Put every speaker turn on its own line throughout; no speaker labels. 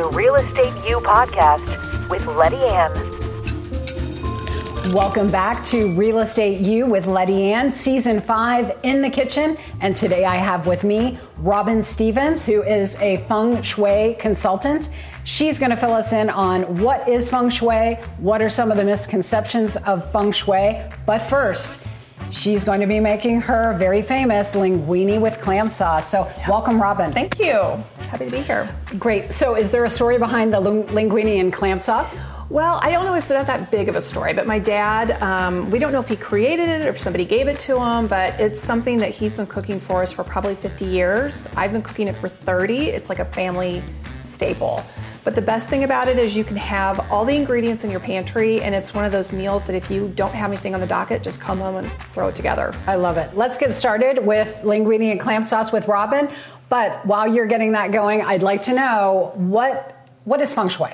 the Real Estate You podcast with Letty Ann.
Welcome back to Real Estate You with Letty Ann, season five in the kitchen. And today I have with me Robin Stevens, who is a feng shui consultant. She's going to fill us in on what is feng shui, what are some of the misconceptions of feng shui. But first, she's going to be making her very famous linguine with clam sauce. So, welcome, Robin.
Thank you. Happy to be here.
Great. So, is there a story behind the linguine and clam sauce?
Well, I don't know if it's not that big of a story, but my dad, um, we don't know if he created it or if somebody gave it to him, but it's something that he's been cooking for us for probably 50 years. I've been cooking it for 30. It's like a family staple. But the best thing about it is you can have all the ingredients in your pantry, and it's one of those meals that if you don't have anything on the docket, just come home and throw it together.
I love it. Let's get started with linguine and clam sauce with Robin. But while you're getting that going, I'd like to know what what is feng shui?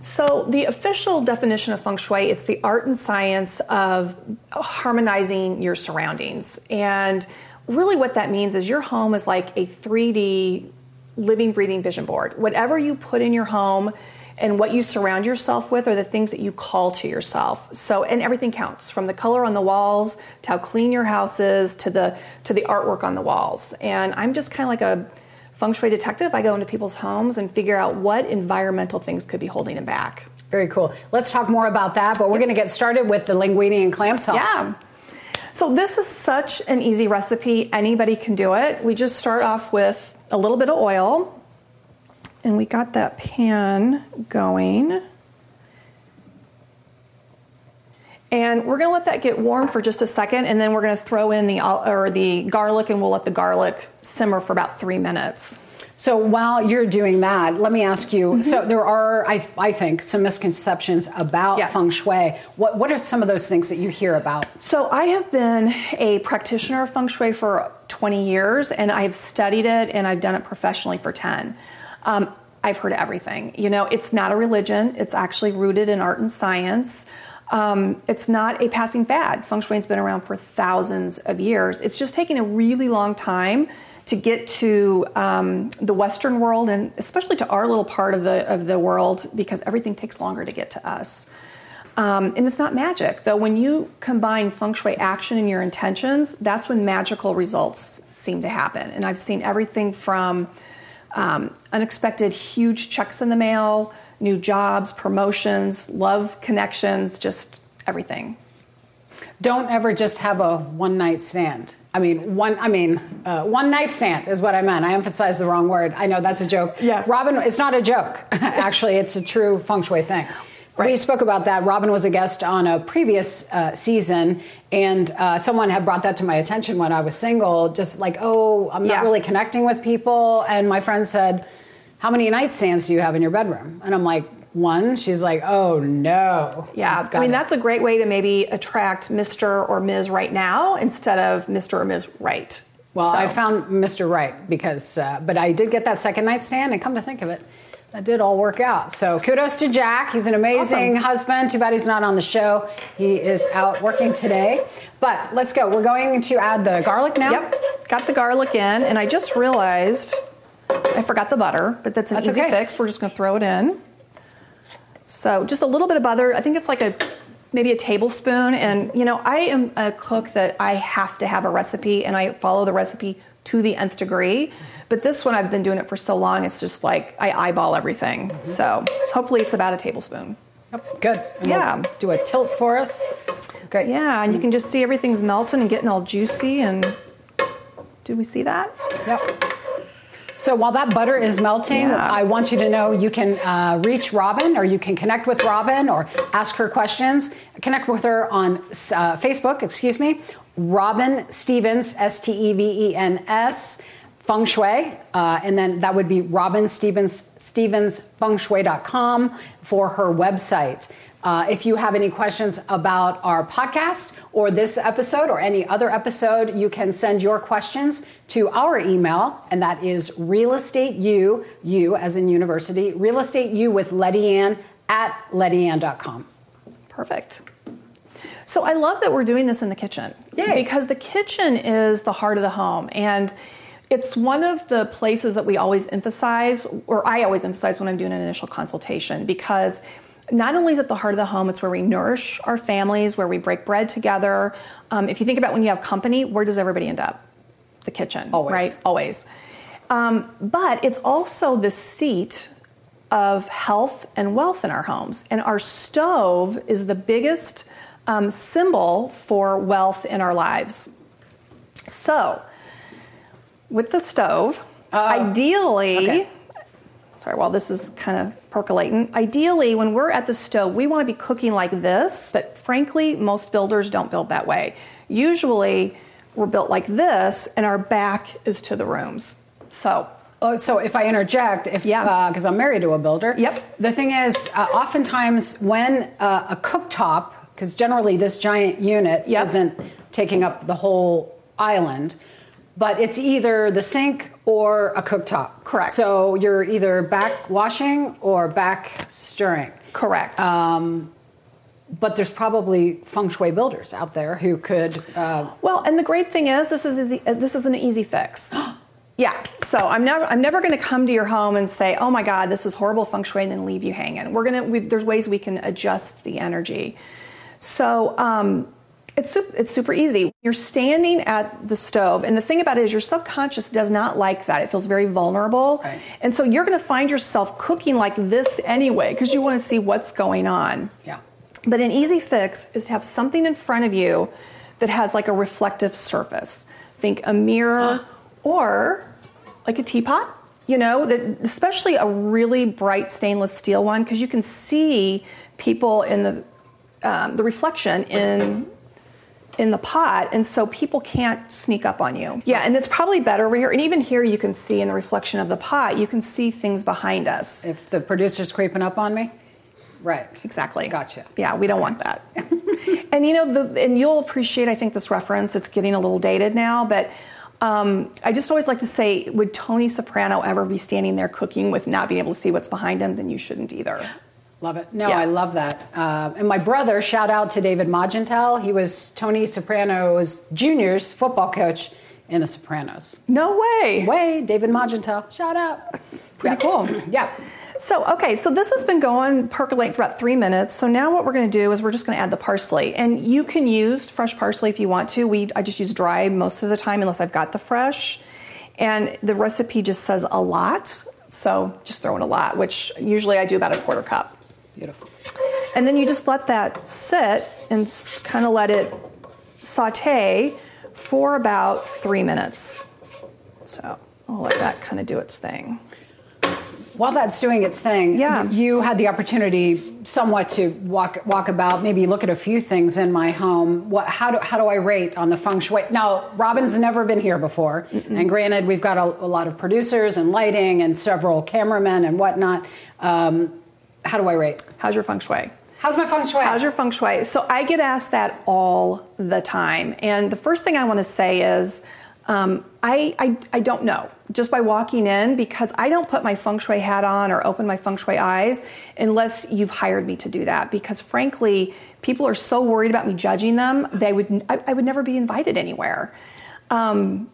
So, the official definition of feng shui, it's the art and science of harmonizing your surroundings. And really what that means is your home is like a 3D living breathing vision board. Whatever you put in your home and what you surround yourself with are the things that you call to yourself. So and everything counts from the color on the walls to how clean your house is to the to the artwork on the walls. And I'm just kind of like a feng shui detective. I go into people's homes and figure out what environmental things could be holding them back.
Very cool. Let's talk more about that, but we're going to get started with the linguine and clam sauce.
Yeah. So this is such an easy recipe. Anybody can do it. We just start off with a little bit of oil, and we got that pan going. And we're going to let that get warm for just a second, and then we're going to throw in the or the garlic, and we'll let the garlic simmer for about three minutes.
So while you're doing that, let me ask you. Mm-hmm. So there are, I, I, think, some misconceptions about yes. feng shui. What what are some of those things that you hear about?
So I have been a practitioner of feng shui for 20 years, and I've studied it, and I've done it professionally for 10. Um, I've heard everything. You know, it's not a religion. It's actually rooted in art and science. Um, it's not a passing fad. Feng Shui's been around for thousands of years. It's just taking a really long time to get to um, the Western world and especially to our little part of the of the world because everything takes longer to get to us. Um, and it's not magic, though. When you combine feng shui action and your intentions, that's when magical results seem to happen. And I've seen everything from um, unexpected huge checks in the mail new jobs, promotions, love connections, just everything.
Don't ever just have a one night stand. I mean, one. I mean, uh, one night stand is what I meant. I emphasized the wrong word. I know that's a joke.
Yeah,
Robin. It's not a joke. Actually, it's a true feng shui thing. Right. We spoke about that. Robin was a guest on a previous uh, season, and uh, someone had brought that to my attention when I was single. Just like, oh, I'm not yeah. really connecting with people. And my friend said, how many nightstands do you have in your bedroom? And I'm like, one. She's like, oh no.
Yeah, I mean, it. that's a great way to maybe attract Mr. or Ms. right now instead of Mr. or Ms. right.
Well, so. I found Mr. Right because, uh, but I did get that second nightstand, and come to think of it, that did all work out. So kudos to Jack. He's an amazing awesome. husband. Too bad he's not on the show. He is out working today. But let's go. We're going to add the garlic now.
Yep, got the garlic in, and I just realized I forgot the butter, but that's an that's easy okay. fix. We're just going to throw it in. So just a little bit of butter. I think it's like a maybe a tablespoon. And you know, I am a cook that I have to have a recipe, and I follow the recipe to the nth degree. But this one, I've been doing it for so long, it's just like I eyeball everything. Mm-hmm. So hopefully, it's about a tablespoon.
Yep, good.
And yeah. We'll
do a tilt for us.
Great. Yeah, and you can just see everything's melting and getting all juicy. And do we see that?
Yep. So while that butter is melting, yeah. I want you to know you can uh, reach Robin or you can connect with Robin or ask her questions. Connect with her on uh, Facebook, excuse me, Robin Stevens, S T E V E N S, Feng Shui. Uh, and then that would be Robin Stevens, StevensFengShui.com for her website. Uh, if you have any questions about our podcast or this episode or any other episode, you can send your questions to our email, and that is real estate you, you as in university, real estate you with Letty Ann at lettyann.com.
Perfect. So I love that we're doing this in the kitchen
Yay.
because the kitchen is the heart of the home. And It's one of the places that we always emphasize, or I always emphasize when I'm doing an initial consultation, because not only is it the heart of the home, it's where we nourish our families, where we break bread together. Um, if you think about when you have company, where does everybody end up? The kitchen,
Always.
right? Always. Um, but it's also the seat of health and wealth in our homes. And our stove is the biggest um, symbol for wealth in our lives. So, with the stove, ideally,
okay.
sorry, while this is kind of percolating, ideally, when we're at the stove, we want to be cooking like this, but frankly, most builders don't build that way. Usually, we're built like this, and our back is to the rooms. So,
Oh, so if I interject, if
Yeah.
because I'm married to a builder.
Yep.
The thing is, uh, oftentimes when uh, a cooktop, because generally this giant unit
Yep.
isn't taking up the whole island, but it's either the sink or a cooktop.
Correct.
So you're either back washing or back stirring.
correct.
Um, but there's probably feng shui builders out there who could. Uh,
Well, and the great thing is, this is the, this is an easy fix. yeah. So I'm never I'm never going to come to your home and say, "Oh my God, this is horrible feng shui," and then leave you hanging. We're gonna we, there's ways we can adjust the energy. So um, it's it's super easy. You're standing at the stove, and the thing about it is, your subconscious does not like that. It feels very vulnerable,
Right.
and so you're going to find yourself cooking like this anyway because you want to see what's going on.
yeah.
But an easy fix is to have something in front of you that has like a reflective surface. Think a mirror or like a teapot, you know, that especially a really bright stainless steel one because you can see people in the um, the reflection in in the pot and so people can't sneak up on you. Yeah, and it's probably better over here and even here you can see in the reflection of the pot, you can see things behind us.
If the producer's creeping up on me, right.
Exactly.
Gotcha.
Yeah, we don't want that. and you know, the, and you'll appreciate, I think, this reference. It's getting a little dated now, but um, I just always like to say, would Tony Soprano ever be standing there cooking with not being able to see what's behind him? Then you shouldn't either.
Love it. No,
Yeah.
I love that. Uh, and my brother, shout out to David Magentel. He was Tony Soprano's junior's football coach in The Sopranos.
No way.
Way, David Magentel. Shout out.
Pretty
Yeah.
cool.
Yeah.
So, okay, so this has been going percolate for about three minutes. So now what we're going to do is we're just going to add the parsley, and you can use fresh parsley if you want to. We I just use dry most of the time unless I've got the fresh, and the recipe just says a lot, so just throw in a lot, which usually I do about a quarter cup,
Beautiful.
and then you just let that sit and kind of let it saute for about three minutes. So I'll let that kind of do its thing.
While that's doing its thing,
Yeah.
you had the opportunity somewhat to walk walk about, maybe look at a few things in my home. What, how do how do I rate on the feng shui? Now, Robin's never been here before, and granted, we've got a, a lot of producers and lighting and several cameramen and whatnot. Um, how do I rate?
How's your feng shui?
How's my feng shui?
How's your feng shui? So I get asked that all the time. And the first thing I want to say is um, I, I, I don't know just by walking in because I don't put my feng shui hat on or open my feng shui eyes unless you've hired me to do that. Because frankly, people are so worried about me judging them, they would, I, I would never be invited anywhere. Um,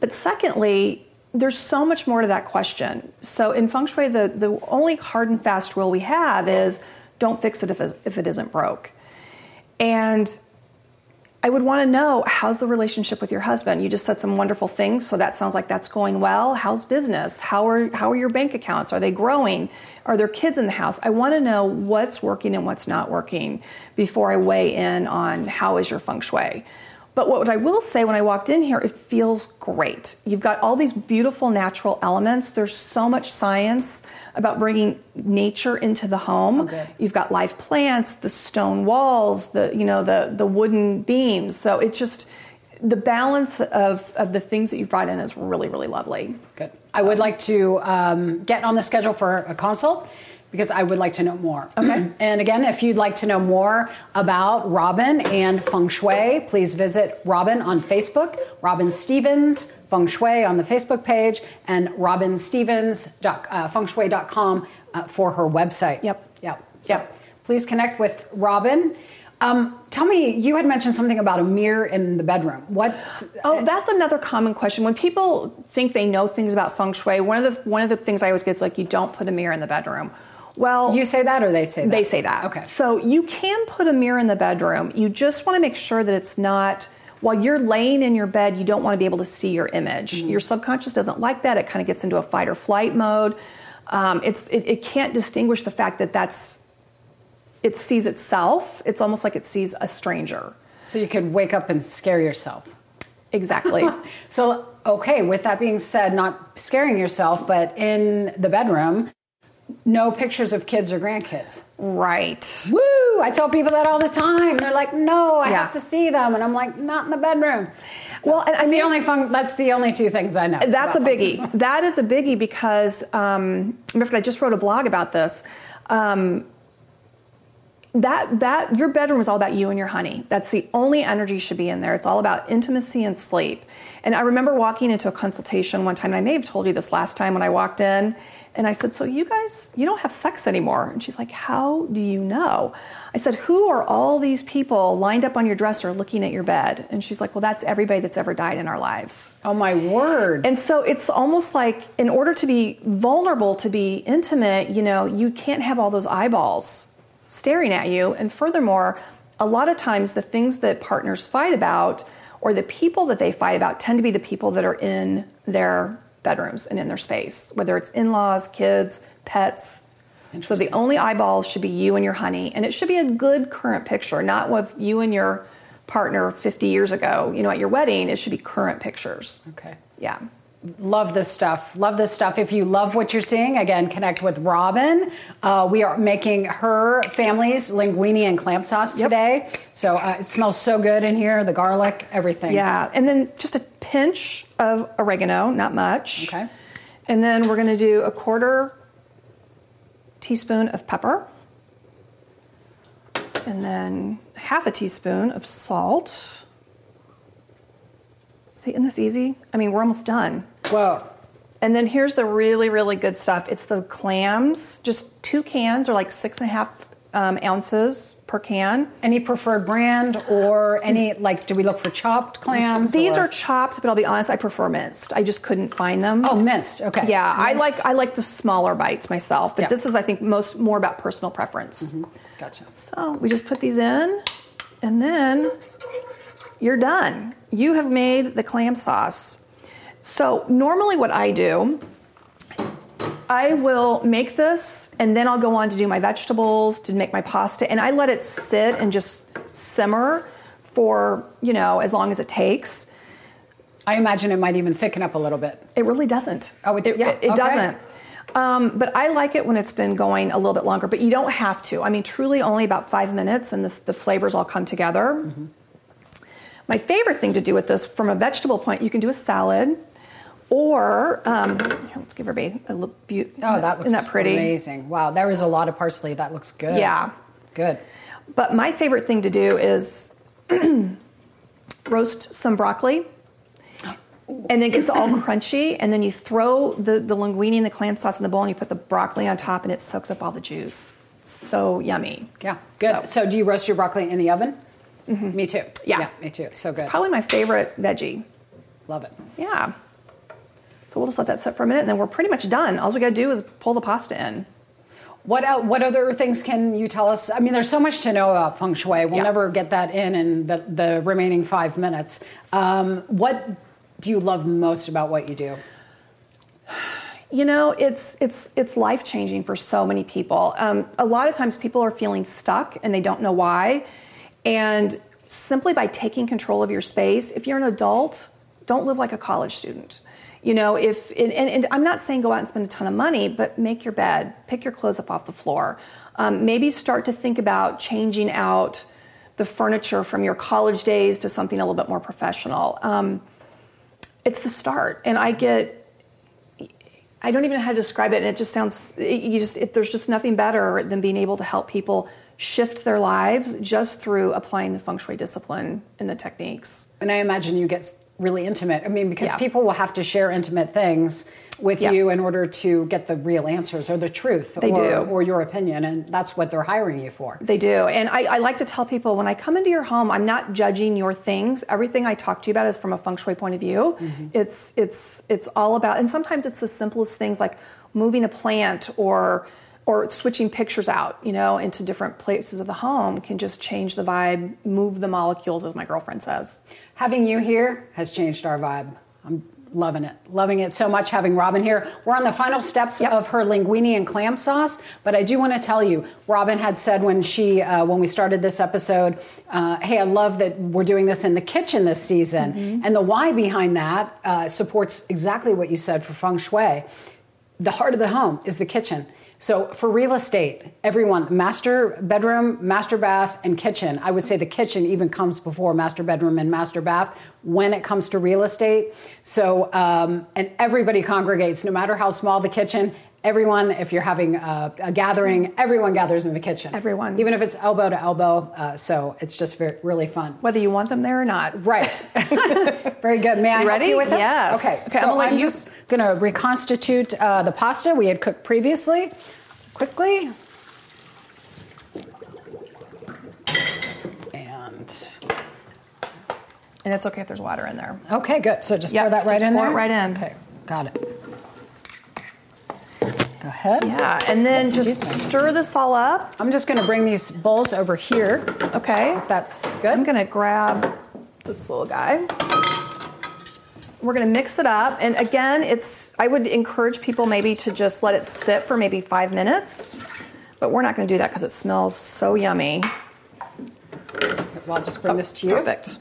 but secondly, there's so much more to that question. So in feng shui, the, the only hard and fast rule we have is don't fix it if, if it isn't broke. And I would want to know how's the relationship with your husband? You just said some wonderful things, so that sounds like that's going well. How's business? How are how are your bank accounts? Are they growing? Are there kids in the house? I want to know what's working and what's not working before I weigh in on how is your feng shui. But what I will say when I walked in here, it feels great. You've got all these beautiful natural elements. There's so much science about bringing nature into the home.
good.
You've got live plants, the stone walls, the you know the the wooden beams. So it's just the balance of of the things that you've brought in is really really lovely.
Good. I would like to um, get on the schedule for a consult because I would like to know more.
Okay.
And again, if you'd like to know more about Robin and Feng Shui, please visit Robin on Facebook, Robin Stevens Feng Shui on the Facebook page, and robinstevens.fengshui.com uh, for her website.
Yep.
Yep. So
Yep.
please connect with Robin. Um, tell me, you had mentioned something about a mirror in the bedroom. What?
Oh, that's another common question. When people think they know things about feng shui, one of the one of the things I always get is like, you don't put a mirror in the bedroom. Well,
You say that, or they say that?
They say that.
Okay.
So you can put a mirror in the bedroom. You just want to make sure that it's not while you're laying in your bed, you don't want to be able to see your image.
Mm-hmm.
Your subconscious doesn't like that. It kind of gets into a fight or flight mode. Um, it's it, it can't distinguish the fact that that's it sees itself. It's almost like it sees a stranger.
So you could wake up and scare yourself.
Exactly.
So, okay, with that being said, not scaring yourself, but in the bedroom, no pictures of kids or grandkids.
right.
Woo! I tell people that all the time. They're like, "No, I
Yeah.
have to see them," and I'm like, "Not in the bedroom."
Well, and I
That's the only fun. That's the only two things I know.
That's a biggie. that is a biggie because um, remember I just wrote a blog about this. Um, that that your bedroom is all about you and your honey. That's the only energy should be in there. It's all about intimacy and sleep. And I remember walking into a consultation one time, and I may have told you this last time when I walked in, and I said, "So you guys, you don't have sex anymore?" And she's like, "How do you know?" I said, "Who are all these people lined up on your dresser looking at your bed?" And she's like, "Well, that's everybody that's ever died in our lives."
Oh my word!
And so it's almost like in order to be vulnerable, to be intimate, you know, you can't have all those eyeballs staring at you. And furthermore, a lot of times the things that partners fight about or the people that they fight about tend to be the people that are in their bedrooms and in their space, whether it's in laws, kids, pets. So the only eyeballs should be you and your honey. And it should be a good current picture, not with you and your partner 50 years ago, you know, at your wedding. It should be current pictures.
okay.
Yeah.
Love this stuff. Love this stuff. If you love what you're seeing, again, connect with Robin. Uh, we are making her family's linguine and clam sauce
Yep.
today. So uh, it smells so good in here. The garlic, everything.
Yeah, and then just a pinch of oregano, not much.
Okay.
And then we're going to do a quarter teaspoon of pepper. And then half a teaspoon of salt. See, isn't this easy? I mean, we're almost done.
Whoa.
And then here's the really, really good stuff. It's the clams. Just two cans are like six and a half um, ounces per can.
Any preferred brand or any like? Do we look for chopped clams?
These
or-
are chopped, but I'll be honest, I prefer minced. I just couldn't find them.
oh minced. Okay.
Yeah, I like I like the smaller bites myself, but
Yeah.
this is I think most more about personal preference.
Gotcha.
So we just put these in, and then you're done. You have made the clam sauce. So normally, what I do, I will make this, and then I'll go on to do my vegetables, to make my pasta, and I let it sit and just simmer for you know as long as it takes.
I imagine it might even thicken up a little bit.
It really doesn't.
Oh, it-
it,
yeah,
it
okay.
doesn't. Um, but I like it when it's been going a little bit longer. But you don't have to. I mean, truly only about five minutes, and this, the flavors all come together.
Mm-hmm.
My favorite thing to do with this, from a vegetable point, you can do a salad, or um, here, let's give her a little beauty.
Oh, that looks
isn't that pretty?
amazing. Wow, there is a lot of parsley. That looks good.
Yeah.
Good.
But my favorite thing to do is roast some broccoli. And then it gets all crunchy, and then you throw the, the linguine and the clam sauce in the bowl, and you put the broccoli on top, and it soaks up all the juice. So yummy.
Yeah. Good. So, do you roast your broccoli in the oven? Me too.
Mm-hmm. Yeah.
Me too. So good.
Probably my favorite veggie.
Love it.
Yeah. So we'll just let that sit for a minute, and then we're pretty much done. All we got to do is pull the pasta in.
What what other things can you tell us? I mean, there's so much to know about feng shui. We'll
Yeah.
never get that in in the, the remaining five minutes. Um, what do you love most about what you do?
You know, it's it's it's life changing for so many people. Um, a lot of times, people are feeling stuck and they don't know why. And simply by taking control of your space, if you're an adult, don't live like a college student. You know, if and, and, I'm not saying go out and spend a ton of money, but make your bed, pick your clothes up off the floor. Um, maybe start to think about changing out the furniture from your college days to something a little bit more professional. Um, it's the start, and I get I don't even know how to describe it, and it just sounds. It, you just it, there's just nothing better than being able to help people shift their lives just through applying the feng shui discipline and the techniques.
And I imagine you get really intimate. I mean, because
Yeah.
people will have to share intimate things with
Yeah.
you in order to get the real answers or the truth
They
or,
do.
or your opinion, and that's what they're hiring you for.
They do. And I, I like to tell people when I come into your home, I'm not judging your things. Everything I talk to you about is from a feng shui point of view. Mm-hmm. It's it's it's all about and sometimes it's the simplest things like moving a plant or or switching pictures out, you know, into different places of the home can just change the vibe, move the molecules, as my girlfriend says.
Having you here has changed our vibe. I'm loving it, loving it so much. Having Robin here, we're on the final steps
Yep.
of her linguine and clam sauce. But I do want to tell you, Robin had said when she uh, when we started this episode, uh, "Hey, I love that we're doing this in the kitchen this season."
Mm-hmm.
And the why behind that uh, supports exactly what you said for feng shui. The heart of the home is the kitchen. So for real estate, everyone, master bedroom, master bath, and kitchen. I would say the kitchen even comes before master bedroom and master bath when it comes to real estate. So, um, and everybody congregates, no matter how small the kitchen. Everyone, if you're having a, a gathering, everyone gathers in the kitchen.
Everyone.
even if it's elbow to elbow. Uh, so it's just very, really fun.
Whether you want them there or not.
Right. Very good. May I
ready?
help you with this?
Yes.
Okay.
Okay, I'm
so I'm just going to reconstitute uh, the pasta we had cooked previously quickly. And
And it's okay if there's water in there.
okay, good. So just
Yep,
pour that right
just
in
pour
there.
it right in.
Okay, got it. Ahead.
Yeah, and then
Excuse
just stir this all up.
I'm just going to bring these bowls over here.
Okay.
That's good.
I'm gonna grab this little guy. We're gonna mix it up, and again, it's. I would encourage people maybe to just let it sit for maybe five minutes, but we're not gonna do that because it smells so yummy.
Well, I'll just bring oh, this to you.
Perfect.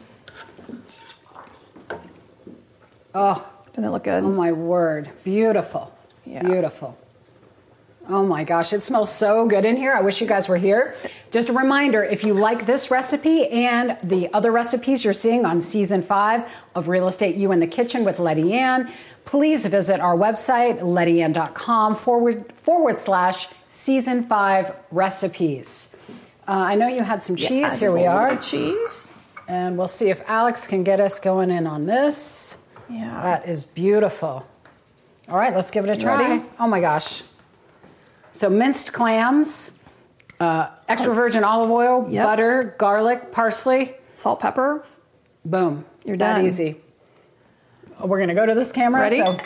Oh,
Doesn't it look good?
Oh my word. Beautiful.
Yeah.
Beautiful. Oh my gosh, it smells so good in here. I wish you guys were here. Just a reminder if you like this recipe and the other recipes you're seeing on season five of Real Estate You in the Kitchen with Letty Ann, please visit our website, lettyann.com forward, forward slash season five recipes. Uh, I know you had some cheese.
Yeah,
here we are.
Cheese.
And we'll see if Alex can get us going in on this.
Yeah.
That is beautiful. All right, let's give it a try.
ready?
Oh my gosh. So minced clams, uh, extra virgin olive oil,
Yep.
butter, garlic, parsley.
Salt, pepper.
Boom.
You're
That
done.
easy. We're going to go to this camera.
Ready?
So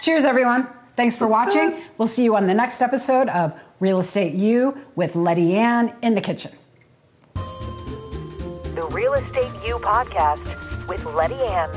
cheers, everyone. Thanks for
Let's
watching.
it.
We'll see you on the next episode of Real Estate You with Letty Ann in the kitchen.
The Real Estate You podcast with Letty Ann.